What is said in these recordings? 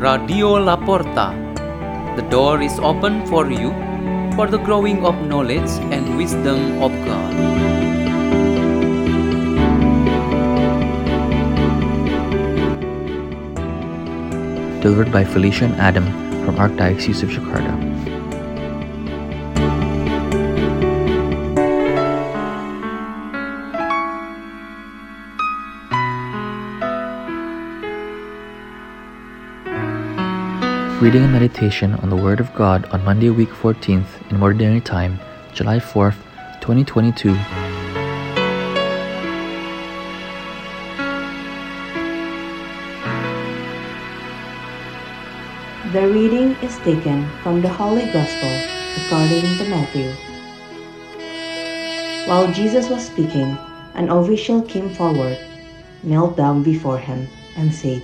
Radio La Porta. The door is open for you for the growing of knowledge and wisdom of God. Delivered by Felicia and Adam from Archdiocese of Jakarta. Reading and meditation on the Word of God on Monday, week 14th in Ordinary Time, July 4th, 2022. The reading is taken from the Holy Gospel according to Matthew. While Jesus was speaking, an official came forward, knelt down before him, and said,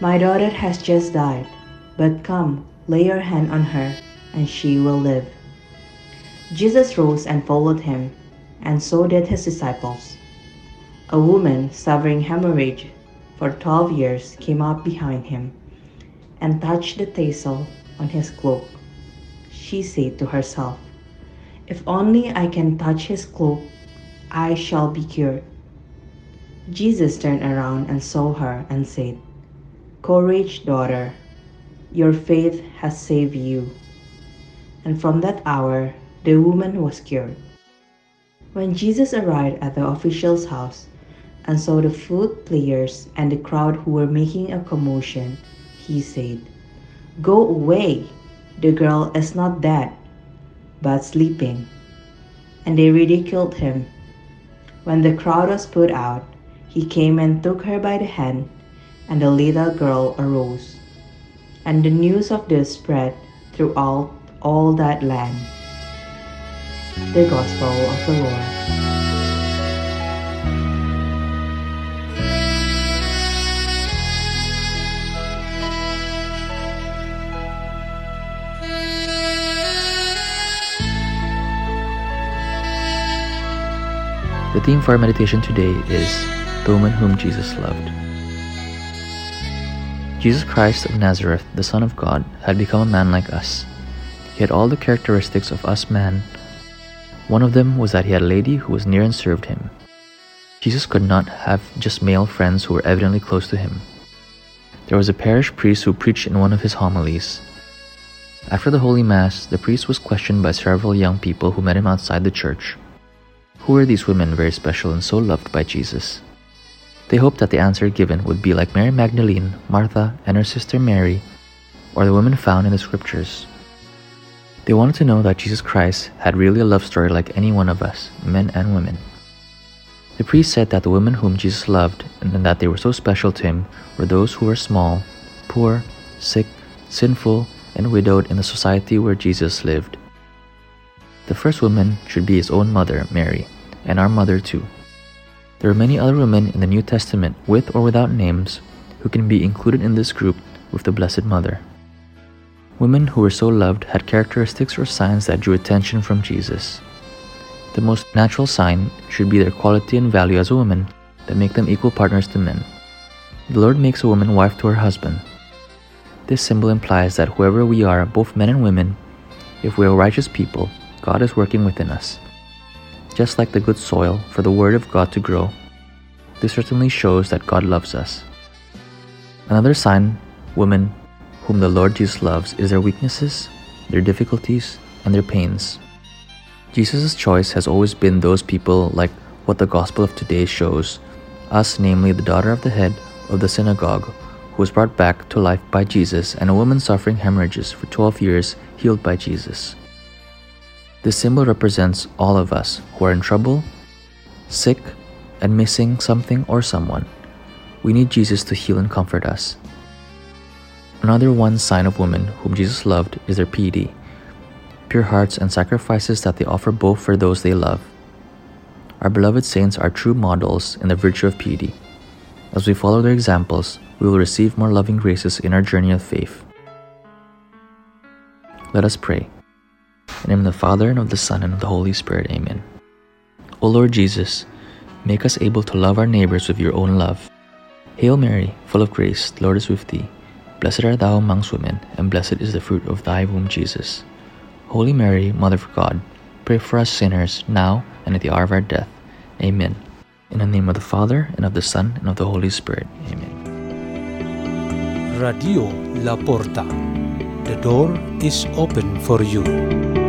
My daughter has just died, but come, lay your hand on her, and she will live. Jesus rose and followed him, and so did his disciples. A woman suffering hemorrhage for twelve years came up behind him and touched the tassel on his cloak. She said to herself, If only I can touch his cloak, I shall be cured. Jesus turned around and saw her and said, Courage, daughter, your faith has saved you. And from that hour, the woman was cured. When Jesus arrived at the official's house and saw the flute players and the crowd who were making a commotion, he said, Go away, the girl is not dead, but sleeping. And they ridiculed him. When the crowd was put out, he came and took her by the hand, and the little girl arose. And the news of this spread throughout all that land. The Gospel of the Lord. The theme for our meditation today is the woman whom Jesus loved. Jesus Christ of Nazareth, the Son of God, had become a man like us. He had all the characteristics of us men. One of them was that he had a lady who was near and served him. Jesus could not have just male friends who were evidently close to him. There was a parish priest who preached in one of his homilies. After the Holy Mass, the priest was questioned by several young people who met him outside the church. Who were these women very special and so loved by Jesus? They hoped that the answer given would be like Mary Magdalene, Martha, and her sister Mary, or the women found in the scriptures. They wanted to know that Jesus Christ had really a love story like any one of us, men and women. The priest said that the women whom Jesus loved and that they were so special to him were those who were small, poor, sick, sinful, and widowed in the society where Jesus lived. The first woman should be his own mother, Mary, and our mother too. There are many other women in the New Testament, with or without names, who can be included in this group with the Blessed Mother. Women who were so loved had characteristics or signs that drew attention from Jesus. The most natural sign should be their quality and value as a woman that make them equal partners to men. The Lord makes a woman wife to her husband. This symbol implies that whoever we are, both men and women, if we are righteous people, God is working within us. Just like the good soil for the Word of God to grow, this certainly shows that God loves us. Another sign, women whom the Lord Jesus loves, is their weaknesses, their difficulties, and their pains. Jesus' choice has always been those people like what the Gospel of today shows us, namely the daughter of the head of the synagogue, who was brought back to life by Jesus, and a woman suffering hemorrhages for 12 years healed by Jesus. This symbol represents all of us who are in trouble, sick, and missing something or someone. We need Jesus to heal and comfort us. Another one sign of women whom Jesus loved is their piety, pure hearts and sacrifices that they offer both for those they love. Our beloved saints are true models in the virtue of piety. As we follow their examples, we will receive more loving graces in our journey of faith. Let us pray. In the name of the Father, and of the Son, and of the Holy Spirit. Amen. O Lord Jesus, make us able to love our neighbors with your own love. Hail Mary, full of grace, the Lord is with thee. Blessed art thou amongst women, and blessed is the fruit of thy womb, Jesus. Holy Mary, Mother of God, pray for us sinners, now and at the hour of our death. Amen. In the name of the Father, and of the Son, and of the Holy Spirit. Amen. Radio La Porta. The door is open for you.